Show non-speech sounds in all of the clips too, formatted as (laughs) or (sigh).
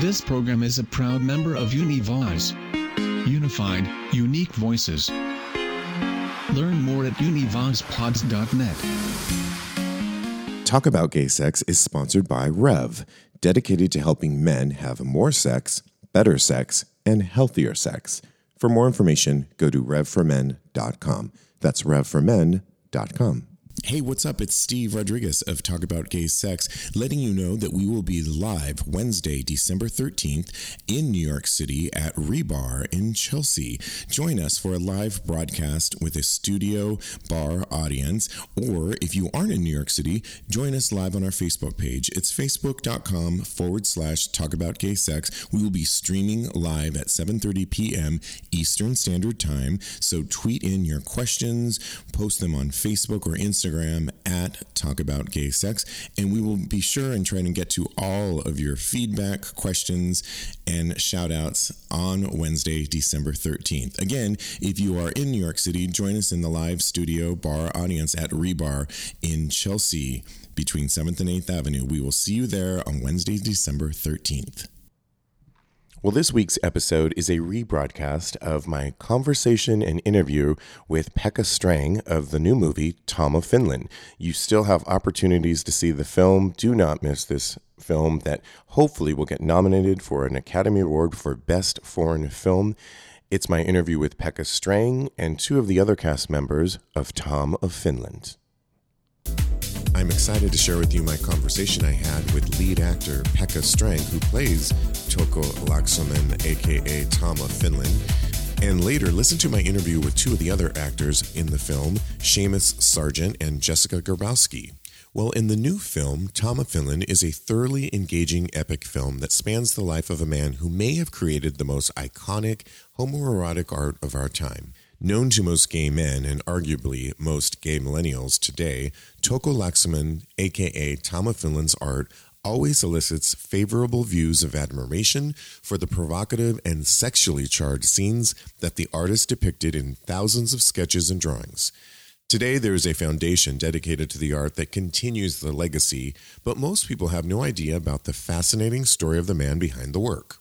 This program is a proud member of Univoice. Unified, unique voices. Learn more at univoicepods.net. Talk About Gay Sex is sponsored by Rev, dedicated to helping men have more sex, better sex, and healthier sex. For more information, go to revformen.com. That's revformen.com. Hey, what's up? It's Steve Rodriguez of Talk About Gay Sex, letting you know that we will be live Wednesday, December 13th in New York City at Rebar in Chelsea. Join us for a live broadcast with a studio bar audience, or if you aren't in New York City, join us live on our Facebook page. It's facebook.com forward slash Talk About Gay Sex. We will be streaming live at 7.30 p.m. Eastern Standard Time, so tweet in your questions, post them on Facebook or Instagram Instagram at Talk About Gay Sex, and we will be sure and try to get to all of your feedback, questions, and shout outs on Wednesday, December 13th. Again, if you are in New York City, join us in the live studio bar audience at Rebar in Chelsea between 7th and 8th Avenue. We will see you there on Wednesday, December 13th. Well, this week's episode is a rebroadcast of my conversation and interview with Pekka Strang of the new movie Tom of Finland. You still have opportunities to see the film. Do not miss this film that hopefully will get nominated for an Academy Award for Best Foreign Film. It's my interview with Pekka Strang and two of the other cast members of Tom of Finland. I'm excited to share with you my conversation I had with lead actor Pekka Strang, who plays Touko Laaksonen, aka of Finland. And later, listen to my interview with two of the other actors in the film, Seumas Sargent and Jessica Grabowsky. Well, in the new film, of Finland is a thoroughly engaging epic film that spans the life of a man who may have created the most iconic homoerotic art of our time. Known to most gay men and arguably most gay millennials today, Touko Laaksonen, aka of Finland's art, always elicits favorable views of admiration for the provocative and sexually charged scenes that the artist depicted in thousands of sketches and drawings. Today, there is a foundation dedicated to the art that continues the legacy, but most people have no idea about the fascinating story of the man behind the work.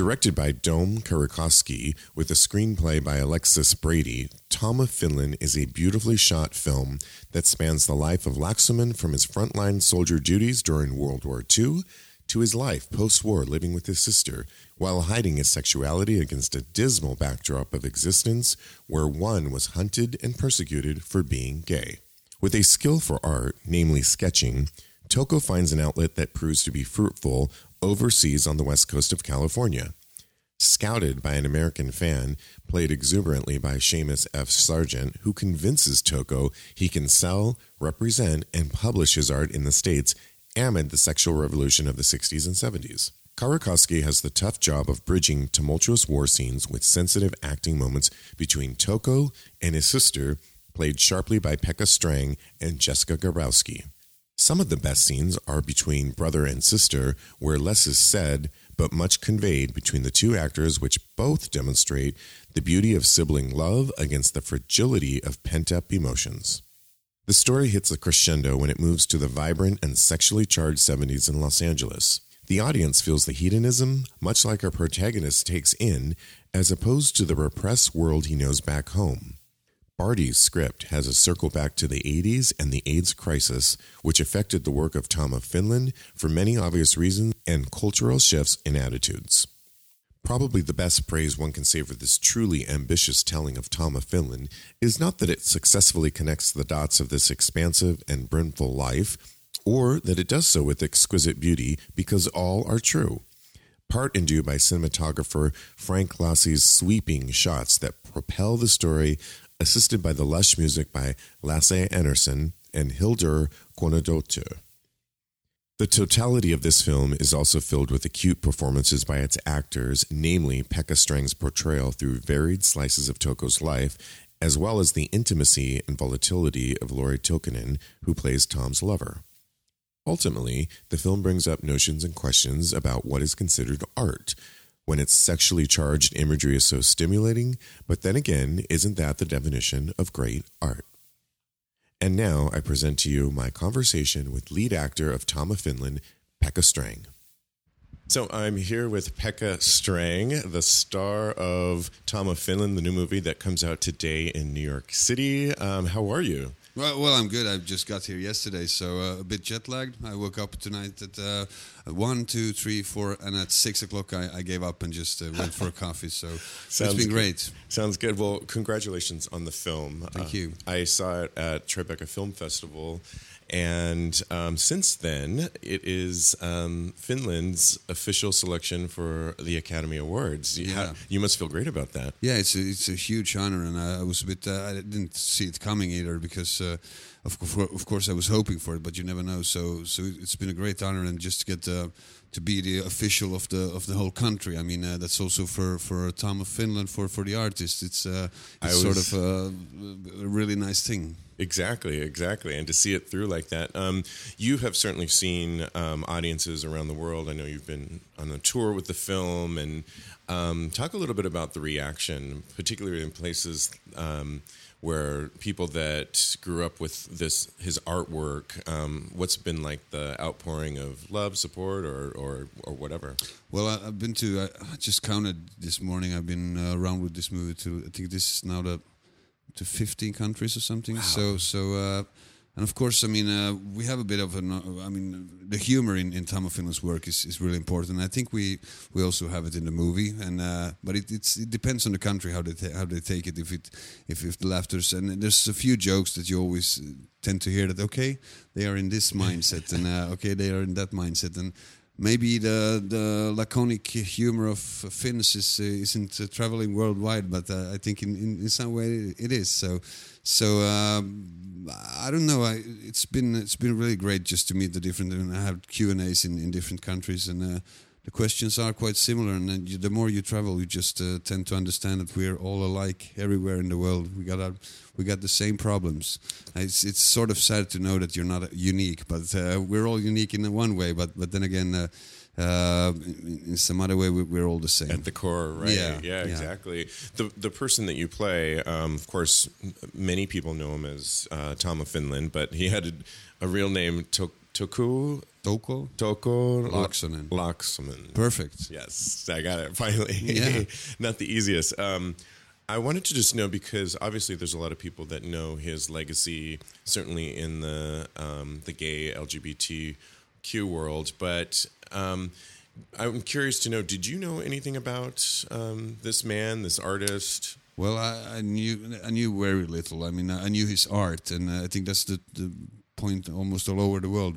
Directed by Dome Karukoski with a screenplay by Aleksi Bardy, Tom of Finland is a beautifully shot film that spans the life of Laaksonen from his frontline soldier duties during World War II to his life post war living with his sister, while hiding his sexuality against a dismal backdrop of existence where one was hunted and persecuted for being gay. With a skill for art, namely sketching, Touko finds an outlet that proves to be fruitful overseas on the west coast of California. Scouted by an American fan, played exuberantly by Seumas F. Sargent, who convinces Touko he can sell, represent, and publish his art in the States amid the sexual revolution of the 60s and 70s. Karukoski has the tough job of bridging tumultuous war scenes with sensitive acting moments between Touko and his sister, played sharply by Pekka Strang and Jessica Grabowsky. Some of the best scenes are between brother and sister, where less is said, but much conveyed between the two actors, which both demonstrate the beauty of sibling love against the fragility of pent up emotions. The story hits a crescendo when it moves to the vibrant and sexually charged 70s in Los Angeles. The audience feels the hedonism, much like our protagonist takes in, as opposed to the repressed world he knows back home. Bardy's script has a circle back to the 80s and the AIDS crisis, which affected the work of Tom of Finland for many obvious reasons and cultural shifts in attitudes. Probably the best praise one can say for this truly ambitious telling of Tom of Finland is not that it successfully connects the dots of this expansive and brimful life, or that it does so with exquisite beauty, because all are true part and due by cinematographer Frank Lassie's sweeping shots that propel the story assisted by the lush music by Lasse Enersen and Hildur Guðnadóttir. The totality of this film is also filled with acute performances by its actors, namely Pekka Strang's portrayal through varied slices of Touko's life, as well as the intimacy and volatility of Lauri Tilkanen, who plays Tom's lover. Ultimately, the film brings up notions and questions about what is considered art, when its sexually charged imagery is so stimulating, but then again, isn't that the definition of great art? And now I present to you my conversation with lead actor of Tom of Finland, Pekka Strang. So I'm here with Pekka Strang, the star of Tom of Finland, the new movie that comes out today in New York City. Um, how are you? Well, well, I'm good. I just got here yesterday, so uh, a bit jet lagged. I woke up tonight at, uh, one, two, three, four, and at six o'clock I, I gave up and just uh, went for a (laughs) coffee. So it's been good. great. Sounds good. Well, congratulations on the film. Thank Uh, you. I saw it at Tribeca Film Festival, and um, since then, it is um, Finland's official selection for the Academy Awards. You, Yeah. you must feel great about that. Yeah, it's a, it's a huge honor, and I, I was a bit. Uh, I didn't see it coming either because, uh, of, course, of course, I was hoping for it, but you never know. So, so it's been a great honor, and just to get uh, to be the official of the of the whole country. I mean, uh, that's also for for Tom of Finland for for the artist. It's uh, it's sort was- of uh, a really nice thing. Exactly, exactly, and to see it through like that. Um, you have certainly seen um, audiences around the world. I know you've been on a tour with the film, and um, talk a little bit about the reaction, particularly in places um, where people that grew up with this his artwork. Um, what's been like the outpouring of love, support, or or, or whatever? Well, I, I've been to. I, I just counted this morning. I've been uh, around with this movie to. I think this is now the to 15 countries or something. So so. Uh, and of course, I mean, uh, we have a bit of an. I mean, the humor in, in Tom Finland's work is, is really important. I think we, we also have it in the movie, and uh, but it, it's, it depends on the country how they ta- how they take it. If it if, if the laughter's and there's a few jokes that you always tend to hear that okay they are in this mindset and uh, okay they are in that mindset and maybe the the laconic humor of Finns is, uh, isn't uh, traveling worldwide, but uh, I think in, in, in some way it is. So so um, I don't know. I, it's been it's been really great just to meet the different. And I have Q and A's in, in different countries, and uh, the questions are quite similar. And then you, the more you travel, you just uh, tend to understand that we're all alike everywhere in the world. We got our, we got the same problems. It's it's sort of sad to know that you're not unique, but uh, we're all unique in one way. But but then again. Uh, uh, in, some other way, we- we're all the same. At the core, right? Yeah, yeah, yeah. exactly. The the person that you play, um, of course, many people know him as uh, Tom of Finland, but he had a, a real name, Toku Toko, Toko Laaksonen. Laaksonen. perfect. Yes, I got it (laughs) finally. Yeah. (laughs) Not the easiest. Um, I wanted to just know because obviously there's a lot of people that know his legacy, certainly in the um, the gay LGBTQ world. But um, I'm curious to know: Did you know anything about um, this man, this artist? Well, I, I knew I knew very little. I mean, I knew his art, and I think that's the, the point almost all over the world.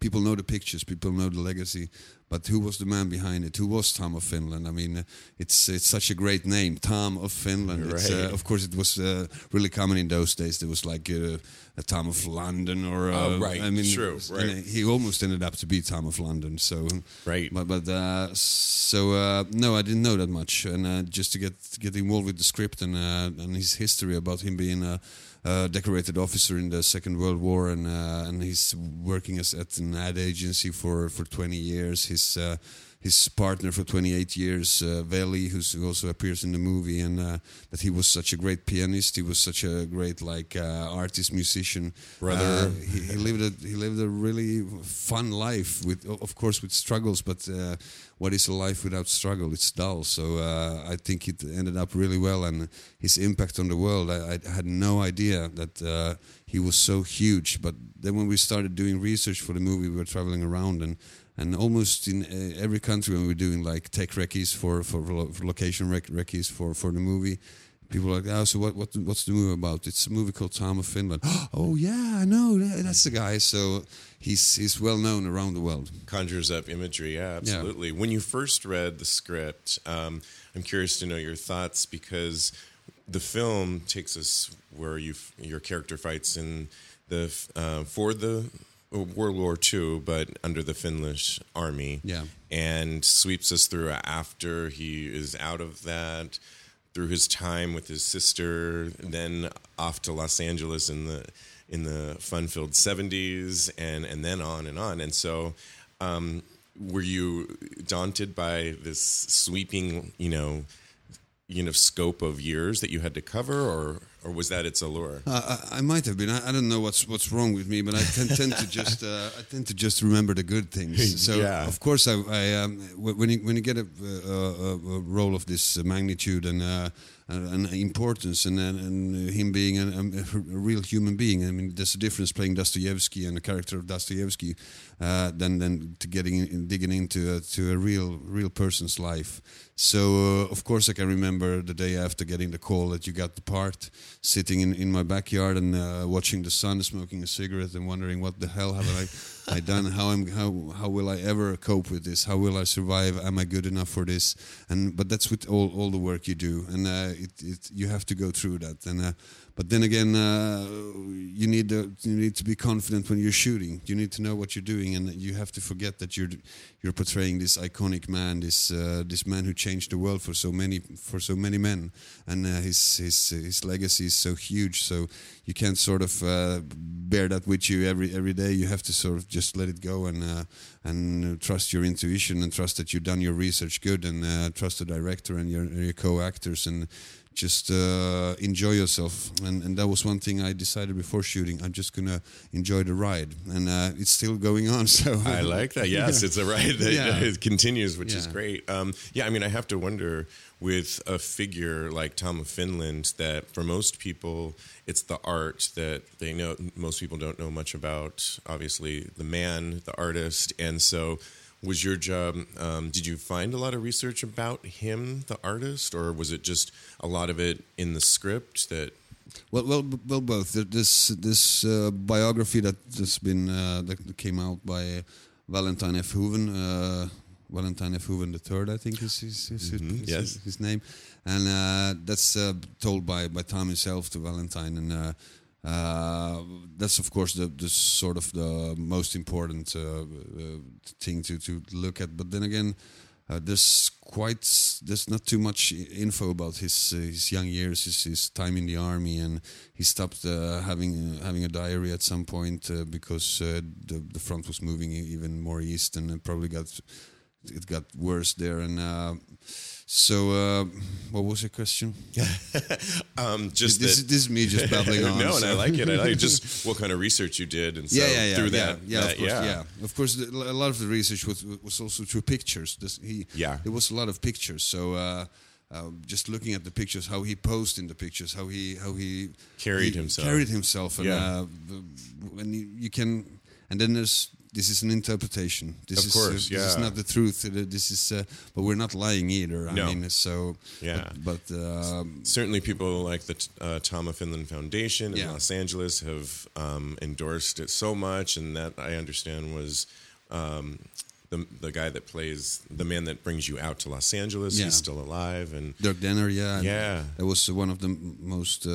People know the pictures, people know the legacy, but who was the man behind it? Who was Tom of Finland? I mean, uh, it's it's such a great name, Tom of Finland. It's, Right. uh, of course, it was uh, really common in those days. There was like uh, a Tom of London, or uh, Oh, right, I mean, true, right. he almost ended up to be Tom of London. So Right. but but uh, so uh, no, I didn't know that much, and uh, just to get get involved with the script and uh, and his history about him being a, a decorated officer in the Second World War, and uh, and he's working as at an ad agency for for 20 years. His uh, his partner for 28 years, uh, Veli, who's, who also appears in the movie, and uh, that he was such a great pianist. He was such a great like uh, artist, musician. Brother. Uh, he, he lived a he lived a really fun life with, of course, with struggles. But uh, what is a life without struggle? It's dull. So uh, I think it ended up really well, and his impact on the world. I, I had no idea that uh, he was so huge. But then when we started doing research for the movie, we were traveling around and. And almost in uh, every country, when we're doing like tech recce's for for, for location rec- recce's for for the movie, people are like, oh, so what, what what's the movie about? It's a movie called Tom of Finland. (gasps) oh yeah, I know that's the guy. So he's he's well known around the world. conjures up imagery. Yeah, absolutely. When you first read the script, um, I'm curious to know your thoughts because the film takes us where you your character fights in the uh, for the World War II, but under the Finnish army. Yeah. and sweeps us through after he is out of that, through his time with his sister, then off to Los Angeles in the in the fun-filled 70s, and and then on and on. And so, um, were you daunted by this sweeping, you know, you know, scope of years that you had to cover, or or was that its allure? Uh, I, I might have been. I, I don't know what's what's wrong with me, but I tend, tend to just uh, I tend to just remember the good things. (laughs) So Yeah. of course, I, I um, when you when you get a, a, a, role of this magnitude and uh, and importance, and and, and him being a, a, real human being. I mean, there's a difference playing Dostoevsky and the character of Dostoevsky uh, than than to getting in, digging into a, to a real real person's life. So uh, of course I can remember the day after getting the call that you got the part, sitting in, in my backyard and uh, watching the sun, smoking a cigarette, and wondering what the hell have I I done? How am how how will I ever cope with this? How will I survive? Am I good enough for this? And but that's with all, all the work you do, and uh, it, it you have to go through that. And uh, but then again, uh, you need to, you need to be confident when you're shooting. You need to know what you're doing, and you have to forget that you're you're portraying this iconic man, this uh, this man who changed the world for so many for so many men, and uh, his his his legacy is so huge. So you can't sort of uh, bear that with you every every day. You have to sort of just let it go and uh, and trust your intuition and trust that you've done your research good and uh, trust the director and your, your co-actors and just uh, enjoy yourself. And, and that was one thing I decided before shooting. I'm just gonna enjoy the ride, and uh, it's still going on. (laughs) So I like that. Yes, Yeah. it's a ride that Yeah. (laughs) it continues, which is great. Um, yeah, I mean, I have to wonder with a figure like Tom of Finland that for most people, it's the art that they know. Most people don't know much about. Obviously, the man, the artist, and so. Was your job? Um, did you find a lot of research about him, the artist, or was it just a lot of it in the script that Well, well, well, both. This this uh, biography that has been uh, that came out by uh, Valentine F. Hooven, uh, Valentine F. Hooven III, I think is his his, his, Mhm, his, yes. his name, and uh, that's uh, told by by Tom himself to Valentine, and uh, that's of course the, the sort of the most important uh, uh, thing to to look at. But then again. Uh, there's quite there's not too much info about his uh, his young years, his, his time in the army, and he stopped having having a diary at some point because the the front was moving even more east, and it probably got it got worse there. And so, uh, what was your question? (laughs) um, just this, that is, this is me just babbling (laughs) on. no, and I like it. I like (laughs) just what kind of research you did, and so yeah, yeah, yeah, through yeah, that, yeah, that- of course, yeah. Of course, a lot of the research was was also through pictures. This, he, Yeah. there was a lot of pictures. So uh, uh, just looking at the pictures, how he posed in the pictures, how he how he Carried he himself. carried himself, and Yeah. uh, you, you can, and then there's. This is an interpretation. This Of is, course, uh, this is not the truth. Uh, This is, uh, but we're not lying either. I No. mean, so Yeah. But, but um, Certainly, people like the uh, Tom of Finland Foundation in Yeah. Los Angeles have um, endorsed it so much, and that I understand was um, the the guy that plays the man that brings you out to Los Angeles. Yeah. He's still alive, and Durk Dehner, yeah, Yeah. that was one of the most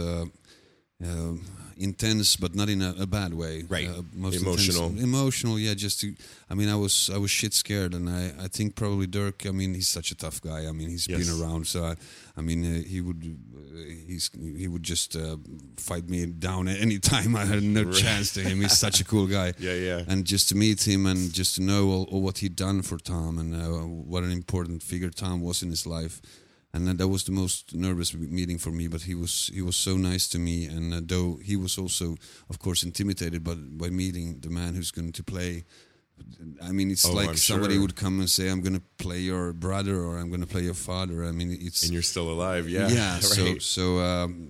uh, intense, but not in a, a bad way. Right. Uh, most Emotional. intense- emotional. Yeah, just to. I mean, I was I was shit scared, and I I think probably Durk. I mean, he's such a tough guy. I mean, he's Yes. been around, so I, I mean, uh, he would uh, he's he would just uh, fight me down at any (laughs) time. I had no Right. chance to him. He's such a cool guy. (laughs) Yeah, yeah. And just to meet him and just to know all, all what he'd done for Tom and uh, what an important figure Tom was in his life. And that was the most nervous meeting for me. But he was he was so nice to me, and uh, though he was also, of course, intimidated by by meeting the man who's going to play. I mean, it's Oh, like I'm somebody sure. would come and say, "I'm going to play your brother" or "I'm going to play your father." I mean, it's and you're still alive. Yeah, yeah. (laughs) So right. so um,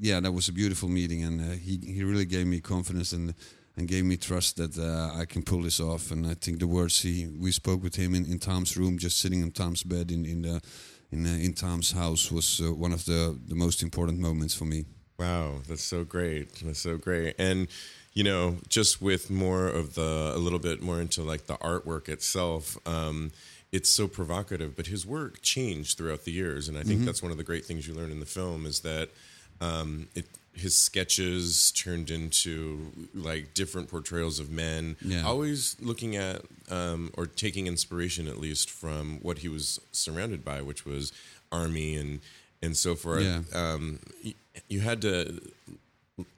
yeah, that was a beautiful meeting, and uh, he he really gave me confidence and and gave me trust that uh, I can pull this off. And I think the words he we spoke with him in, in Tom's room, just sitting in Tom's bed in in the in uh, in Tom's house, was uh, one of the the most important moments for me. Wow, that's so great. That's so great. And you know, just with more of the a little bit more into like the artwork itself, um, it's so provocative. But his work changed throughout the years, and I Mm-hmm. think that's one of the great things you learn in the film is that um, it his sketches turned into like different portrayals of men. Yeah. Always looking at um, or taking inspiration at least from what he was surrounded by, which was army and and so forth. Yeah. Um, y- you had to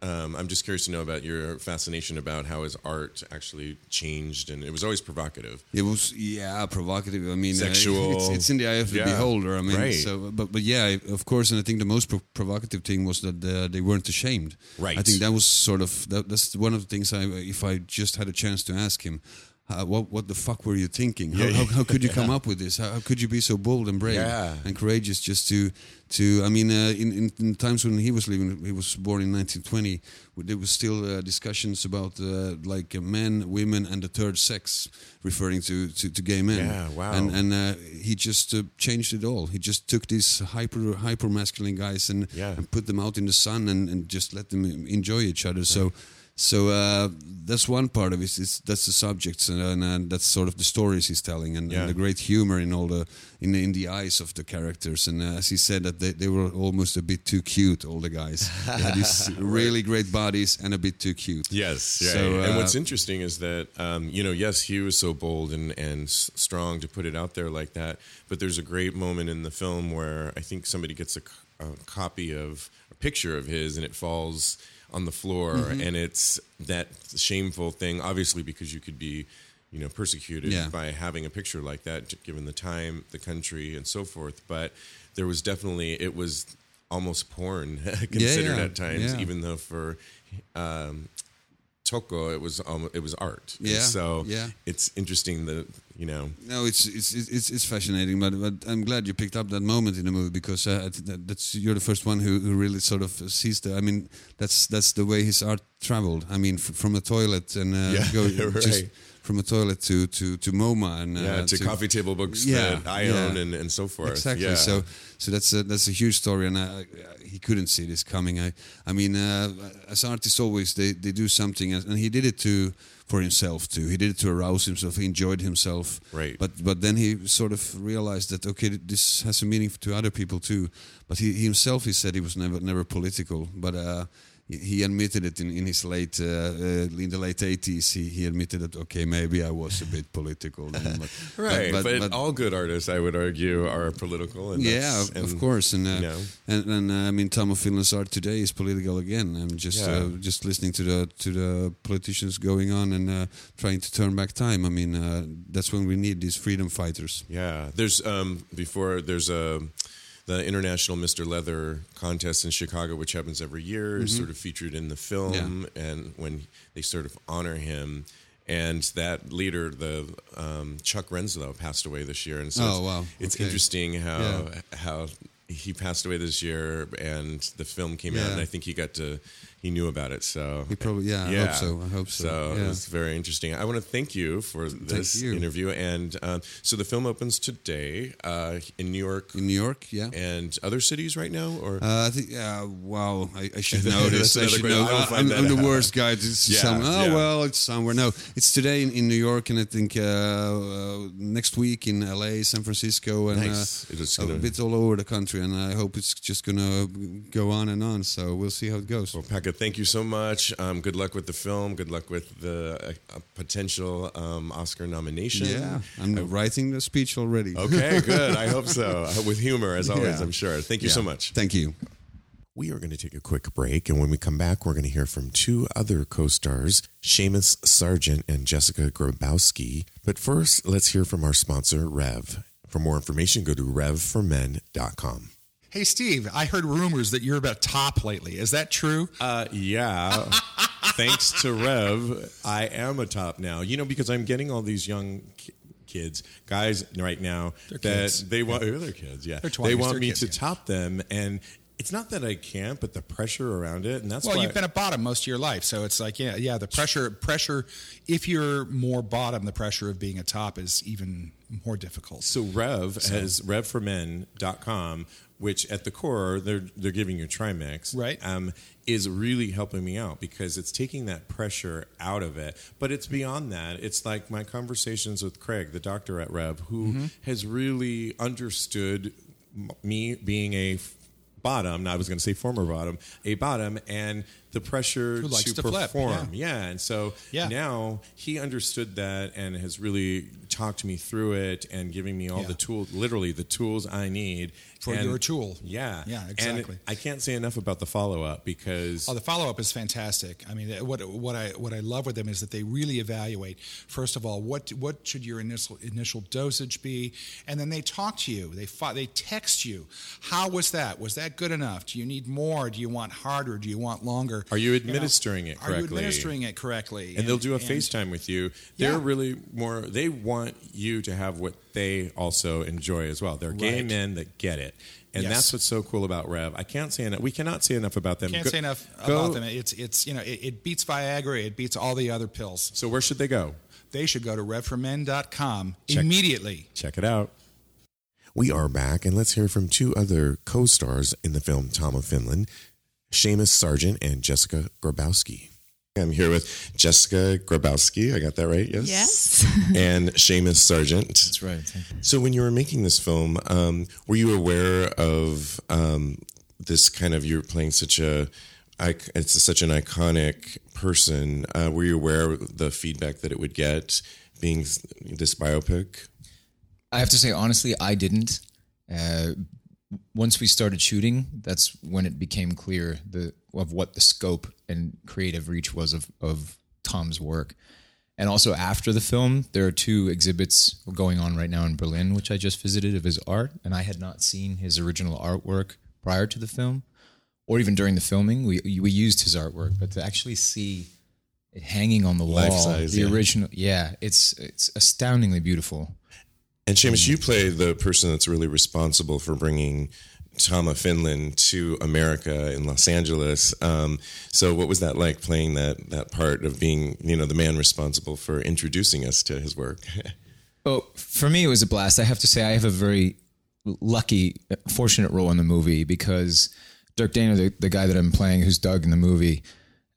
um, I'm just curious to know about your fascination about how his art actually changed, and it was always provocative. It was yeah provocative. I mean, uh, Sexual. it's, it's in the eye of the Yeah. beholder. I mean, Right. so but but yeah, of course. And I think the most pro- provocative thing was that uh, they weren't ashamed. Right. I think that was sort of that, that's one of the things. I if I just had a chance to ask him. Uh, what what the fuck were you thinking? How, Yeah. how, how could you (laughs) come up with this? How, how could you be so bold and brave Yeah. and courageous just to to? I mean, uh, in, in in times when he was living, he was born in 1920. There was still uh, discussions about uh, like uh, men, women, and the third sex, referring to to, to gay men. Yeah, wow. And and uh, he just uh, changed it all. He just took these hyper hyper masculine guys and, Yeah. and put them out in the sun and, and just let them enjoy each other. So. So uh, that's one part of it. It's, that's the subjects, and, and, and that's sort of the stories he's telling, and, Yeah. and the great humor in all the in the, in the eyes of the characters. And uh, as he said, that they, they were almost a bit too cute. All the guys, they had these (laughs) really great bodies and a bit too cute. Yes, yeah. So, and uh, what's interesting is that um, you know, yes, he was so bold and and strong to put it out there like that. But there's a great moment in the film where I think somebody gets a copy of a picture of his, and it falls on the floor, Mm-hmm. and it's that shameful thing. Obviously, because you could be. You know, persecuted Yeah. by having a picture like that, given the time, the country, and so forth. But there was definitely it was almost porn (laughs) considered yeah, at times, yeah. even though for um, Toko, it was um, it was art. And Yeah, so yeah. it's interesting that you know. No, it's it's it's it's fascinating, but but I'm glad you picked up that moment in the movie because uh, that, that's you're the first one who, who really sort of sees the. I mean, that's that's the way his art traveled. I mean, f- from a toilet and uh, Yeah, go (laughs) right. just from a toilet to to to MoMA and uh, Yeah, to, coffee table books Yeah, that I yeah. own and, and so forth. Exactly. Yeah. So, so that's a that's a huge story, and I, he couldn't see this coming. I, I mean, uh, as artists, always they, they do something, and he did it to for himself too. He did it to arouse himself. He enjoyed himself. Right. But but then he sort of realized that okay, this has a meaning to other people too. But he, he himself, he said he was never never political, but. Uh, he- admitted it in, in his late uh, uh, in the late 80s he, he admitted that okay maybe I was a bit political then, but, (laughs) right, but, all good artists, I would argue, are political. And yeah, of, and, of course, and uh, you know. and, and uh, I mean, Tom of Finland's art today is political again. I'm just Yeah. uh, just listening to the to the politicians going on and uh, trying to turn back time. I mean, uh, that's when we need these freedom fighters. Yeah, there's um, before there's a the international Mr. Leather contest in Chicago, which happens every year, is sort of featured in the film, and when they sort of honor him. And that leader, the um, Chuck Renslow, passed away this year, and so Oh, it's, wow. it's Okay. interesting how Yeah. how he passed away this year, and the film came out, and I think he got to he knew about it. So He probably- yeah, I hope so. I hope so. So Yeah. it was very interesting. I want to thank you for this you. interview. And um, so the film opens today uh, in New York In New York, yeah. and other cities right now, or Uh, I think, yeah, wow, I, I should (laughs) know this. I should know. I, I'm, I'm the worst guy to Yeah, some, oh, yeah. well, it's somewhere. No, it's today in, in New York, and I think uh, uh, next week in LA, San Francisco, and Nice. uh, It is a gonna- bit all over the country. And I hope it's just going to go on and on. So we'll see how it goes. Well, Pekka, thank you so much. Um, good luck with the film. Good luck with the uh, potential um, Oscar nomination. yeah, I'm writing the speech already. Okay, (laughs) good. I hope so. Uh, with humor, as always, Yeah. I'm sure. Thank you so much. Thank you. We are going to take a quick break, and when we come back, we're going to hear from two other co stars, Seumas Sargent and Jessica Grabowsky. But first, let's hear from our sponsor, Rev. For more information, go to revformen.com. Hey, Steve, I heard rumors that you're about top lately. Is that true? Uh, yeah. (laughs) Thanks to Rev, I am a top now. You know, because I'm getting all these young ki- kids, guys, right now that kids. they want. oh, They're kids, yeah. They're 20s, they want they're me kids, to yeah. top them, and it's not that I can't, but the pressure around it, and that's well, why. you've been at bottom most of your life, so it's like, yeah, yeah. The pressure, pressure. If you're more bottom, the pressure of being a top is even more difficult. So Rev has revformen.com, which at the core they're they're giving you Trimix, Right. Um, is really helping me out because it's taking that pressure out of it. But it's beyond that. It's like my conversations with Craig, the doctor at Rev, who Mm-hmm. has really understood me being a bottom. Now I was going to say former bottom, a bottom, and the pressure to, to perform. Yeah, and so Yeah. now he understood that and has really talked me through it and giving me all Yeah. the tools, literally the tools I need For And- your tool. Yeah, Yeah, And exactly. I can't say enough about the follow up because Oh, the follow up is fantastic. I mean, what what I what I love with them is that they really evaluate. First of all, what what should your initial initial dosage be, and then they talk to you. They fo- they text you. How was that? Was that good enough? Do you need more? Do you want harder? Do you want longer? Are you know, administering it Are you administering it correctly? and they'll do a and- FaceTime with you. They're Yeah. really more. They want you to have what they also enjoy as well. They're gay men that get it, and Yes. that's what's so cool about Rev. I can't say enough. We cannot say enough about them. Can't Go- say enough go- about them. It's it's you know it, it beats Viagra. It beats all the other pills. So where should they go? They should go to revformen.com Check. immediately. Check it out. We are back, and let's hear from two other co stars in the film Tom of Finland Seumas Sargent and Jessica Grabowsky. I'm here with Jessica Grabowsky. I got that right? Yes. Yes. (laughs) and Seumas Sargent. That's right. So, when you were making this film, um, were you aware of um, this kind of you're playing such a ic- it's such an iconic person? Uh, were you aware of the feedback that it would get being this biopic? I have to say, honestly, I didn't. Uh, once we started shooting, that's when it became clear the of what the scope and creative reach was of of Tom's work. And also after the film, there are two exhibits going on right now in Berlin, which I just visited of his art, and I had not seen his original artwork prior to the film, or even during the filming. We we used his artwork, but to actually see it hanging on the wall, size, the yeah. original, yeah, it's it's astoundingly beautiful. And Seumas, you play the person that's really responsible for bringing Tom of Finland to America in Los Angeles. Um, so, what was that like playing that that part of being, you know, the man responsible for introducing us to his work? (laughs) Oh, for me, it was a blast. I have to say, I have a very lucky, fortunate role in the movie because Durk Dehner, the, the guy that I'm playing, who's Doug in the movie,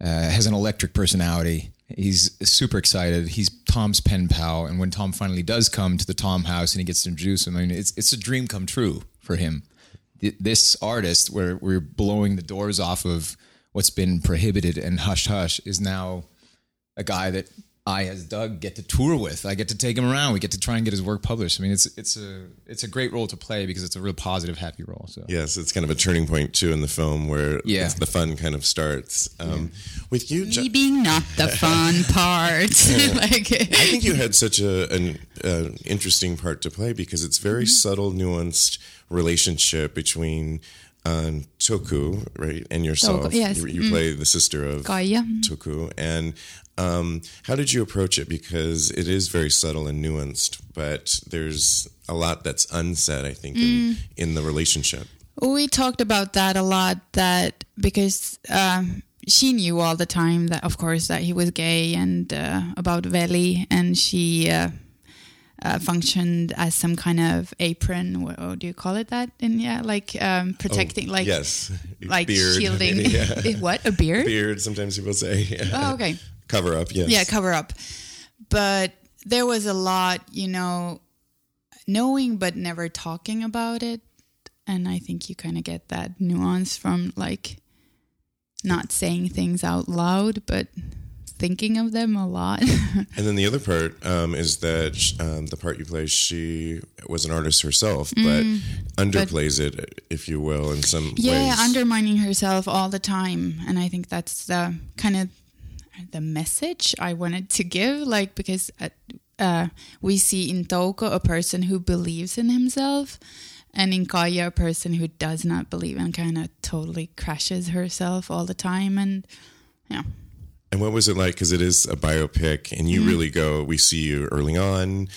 uh, has an electric personality. He's super excited. He's Tom's pen pal, and when Tom finally does come to the Tom house and he gets to introduce him, I mean, it's it's a dream come true for him. This artist, where we're blowing the doors off of what's been prohibited and hush hush, is now a guy that I, as Doug, get to tour with. I get to take him around. We get to try and get his work published. I mean, it's it's a it's a great role to play because it's a real positive, happy role. So yes, it's kind of a turning point too in the film where Yeah. the fun kind of starts. Um, With you, Je- Me being not the (laughs) fun part. (laughs) (laughs) like I think you had such a an uh, interesting part to play because it's very subtle, nuanced relationship between um, Toku, right, and yourself. Toku, yes. You, you play the sister of Gaia. Toku, and um, how did you approach it? Because it is very subtle and nuanced, but there's a lot that's unsaid. I think in, in the relationship. we talked about that a lot. That because um, she knew all the time that, of course, that he was gay and uh, about Veli, and she uh, uh, functioned as some kind of apron. What, what do you call it? That in yeah, like um, protecting, like Oh, yes, (laughs) like beard. shielding. (laughs) yeah. what a beard? beard. Sometimes people say. (laughs) Oh, okay. Cover up. Yes. yeah cover up but there was a lot you know knowing but never talking about it and i think you kind of get that nuance from like not saying things out loud but thinking of them a lot (laughs) And then the other part um, is that um, the part you play, she was an artist herself, but underplays it, if you will, in some Mm. yeah ways. undermining herself all the time and i think that's the kind of the message i wanted to give like because uh, uh, we see in Toko a person who believes in himself and in Kaija a person who does not believe and kind of totally crashes herself all the time and yeah and what was it like? Because it is a biopic, and Mm. you really go. We see you early on,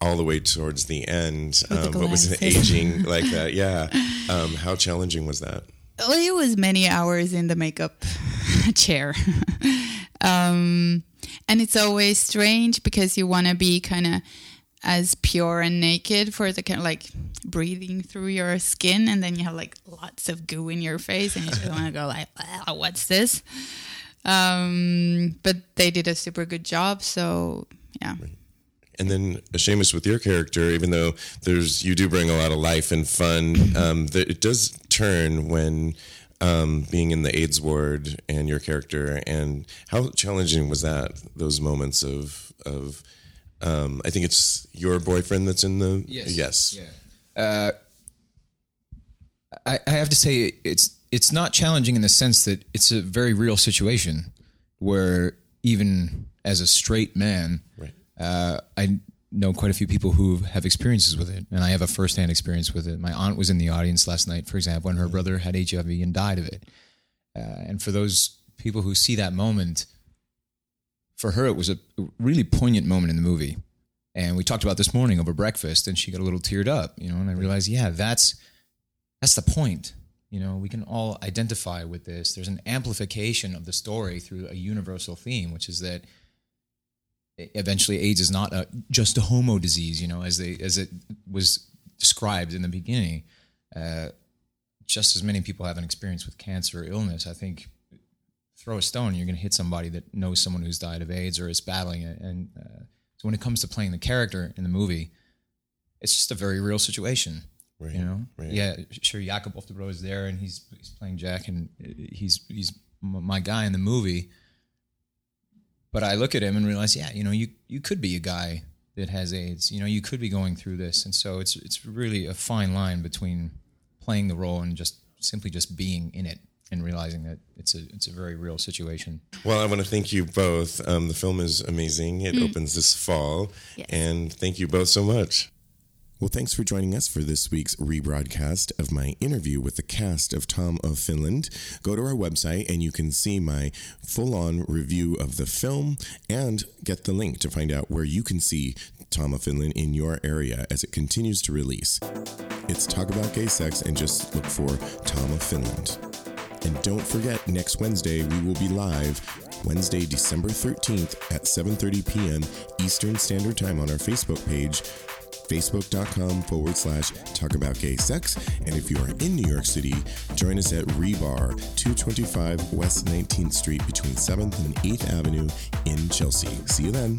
all the way towards the end. With the Um, what was it aging like that? (laughs) Yeah. Um, how challenging was that? well, it was many hours in the makeup (laughs) chair. (laughs) um, and it's always strange because you want to be kind of as pure and naked for the kind of like breathing through your skin, and then you have like lots of goo in your face, and you just want to go like, "Wow, "What's this?" Um, but they did a super good job, so yeah. And then Seumas, with your character, even though there's you do bring a lot of life and fun, um, that it does turn when um, being in the AIDS ward and your character. And how challenging was that? Those moments of of Um, I think it's your boyfriend that's in the. Yes. Yeah. Uh, I, I have to say it's it's not challenging in the sense that it's a very real situation where even as a straight man, Right. uh, I know quite a few people who have experiences with it, and I have a firsthand experience with it. My aunt was in the audience last night, for example, and her brother had HIV and died of it. Uh, and for those people who see that moment, for her it was a really poignant moment in the movie. And we talked about this morning over breakfast, and she got a little teared up, you know. And I realized, yeah, that's that's the point. You know, we can all identify with this. There's an amplification of the story through a universal theme, which is that eventually AIDS is not a, just a homo disease, you know, as they as it was described in the beginning. Uh, just as many people have an experience with cancer or illness, I think throw a stone, you're going to hit somebody that knows someone who's died of AIDS or is battling it. And uh, so when it comes to playing the character in the movie, it's just a very real situation. Right, You know, right. yeah, sure. Jakob Oftebro is there, and he's he's playing Jack, and he's he's my guy in the movie. But I look at him and realize, yeah, you know, you you could be a guy that has AIDS. You know, you could be going through this, and so it's it's really a fine line between playing the role and just simply just being in it and realizing that it's a it's a very real situation. Well, I want to thank you both. Um, the film is amazing. It opens this fall. Yes. And thank you both so much. Well, thanks for joining us for this week's rebroadcast of my interview with the cast of Tom of Finland. Go to our website and you can see my full on review of the film and get the link to find out where you can see Tom of Finland in your area as it continues to release. It's Talk About Gay Sex and just look for Tom of Finland. And don't forget, next Wednesday we will be live, Wednesday, December 13th at 7.30 p.m. Eastern Standard Time on our Facebook page, facebook.com forward slash talk about gay sex. And if you are in New York City, join us at Rebar, 225 West 19th Street between 7th and 8th Avenue in Chelsea. See you then.